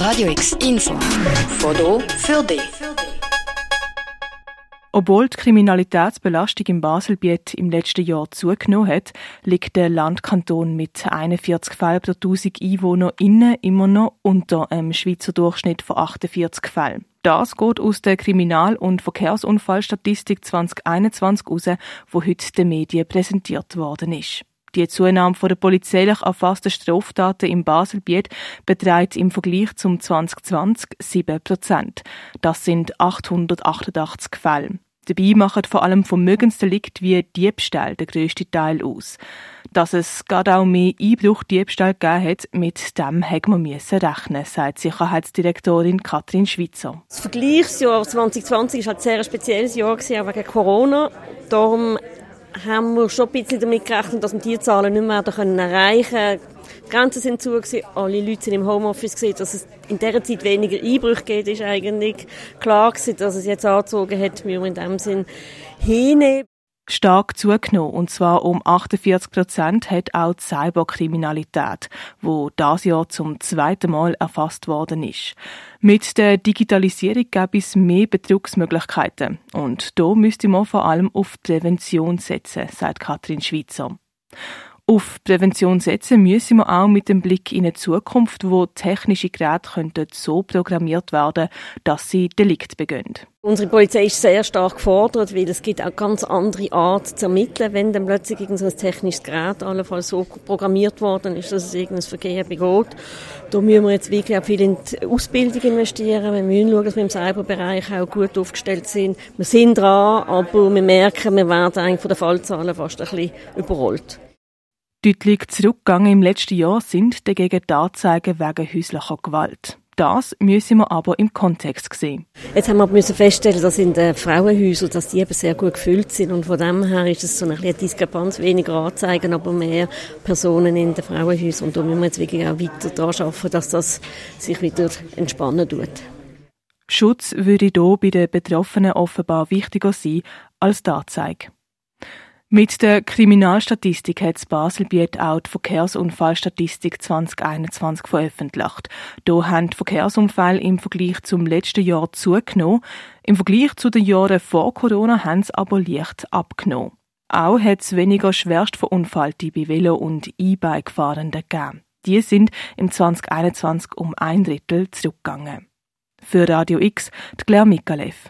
Radio X Info. Foto für dich. Obwohl die Kriminalitätsbelastung im Baselbiet im letzten Jahr zugenommen hat, liegt der Landkanton mit 41 Fällen pro 1000 Einwohner innen immer noch unter einem Schweizer Durchschnitt von 48 Fällen. Das geht aus der Kriminal- und Verkehrsunfallstatistik 2021 heraus, wo heute den Medien präsentiert worden ist. Die Zunahme der polizeilich erfassten Straftaten im Baselbiet beträgt im Vergleich zum 2020 7 Prozent. Das sind 888 Fälle. Dabei machen vor allem Vermögensdelikte wie Diebstahl den grössten Teil aus. Dass es gerade auch mehr Einbruch-Diebstahl gegeben hat, mit dem hätten wir rechnen, sagt Sicherheitsdirektorin Katrin Schweizer. Das Vergleichsjahr 2020 war halt ein sehr spezielles Jahr, auch wegen Corona. Darum haben wir schon ein bisschen damit gerechnet, dass wir diese Zahlen nicht mehr erreichen können. Die Grenzen sind zu, alle Leute sind im Homeoffice gesehen, dass es in dieser Zeit weniger Einbrüche geht, ist eigentlich klar gewesen, dass es jetzt angezogen hat, wir in dem Sinn hinnehmen stark zugenommen. Und zwar um 48 Prozent hat auch die Cyberkriminalität, wo das Jahr zum zweiten Mal erfasst worden ist. Mit der Digitalisierung gäbe es mehr Betrugsmöglichkeiten. Und da müsste man vor allem auf Prävention setzen, sagt Katrin Schweizer. Auf Prävention setzen müssen wir auch mit dem Blick in eine Zukunft, wo technische Geräte könnten so programmiert werden, dass sie Delikt begehen. Unsere Polizei ist sehr stark gefordert, weil es gibt auch ganz andere Art zu ermitteln, wenn dann plötzlich irgendein technisches Gerät allenfalls so programmiert worden ist, dass es irgendein Verkehr begeht. Da müssen wir jetzt wirklich auch viel in die Ausbildung investieren. Wir müssen schauen, dass wir im Cyberbereich auch gut aufgestellt sind. Wir sind dran, aber wir merken, wir werden eigentlich von den Fallzahlen fast ein bisschen überrollt. Deutlich zurückgegangen im letzten Jahr sind dagegen die Anzeigen wegen häuslicher Gewalt. Das müssen wir aber im Kontext sehen. Jetzt haben wir müssen feststellen, dass in den Frauenhäusern, dass die eben sehr gut gefüllt sind und von dem her ist es so eine Diskrepanz, weniger Anzeigen, aber mehr Personen in den Frauenhäusern und da müssen wir jetzt wirklich auch weiter daran arbeiten, dass das sich wieder entspannen tut. Schutz würde hier bei den Betroffenen offenbar wichtiger sein als die Anzeige. Mit der Kriminalstatistik hat das Baselbiet auch die Verkehrsunfallstatistik 2021 veröffentlicht. Hier haben die Verkehrsunfälle im Vergleich zum letzten Jahr zugenommen. Im Vergleich zu den Jahren vor Corona haben sie aber leicht abgenommen. Auch hat es weniger schwerst Verunfallte bei Velo- und E-Bike-Fahrenden gegeben. Die sind im 2021 um ein Drittel zurückgegangen. Für Radio X, die Claire Mikalev.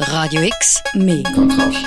Radio X, mehr Kontrast.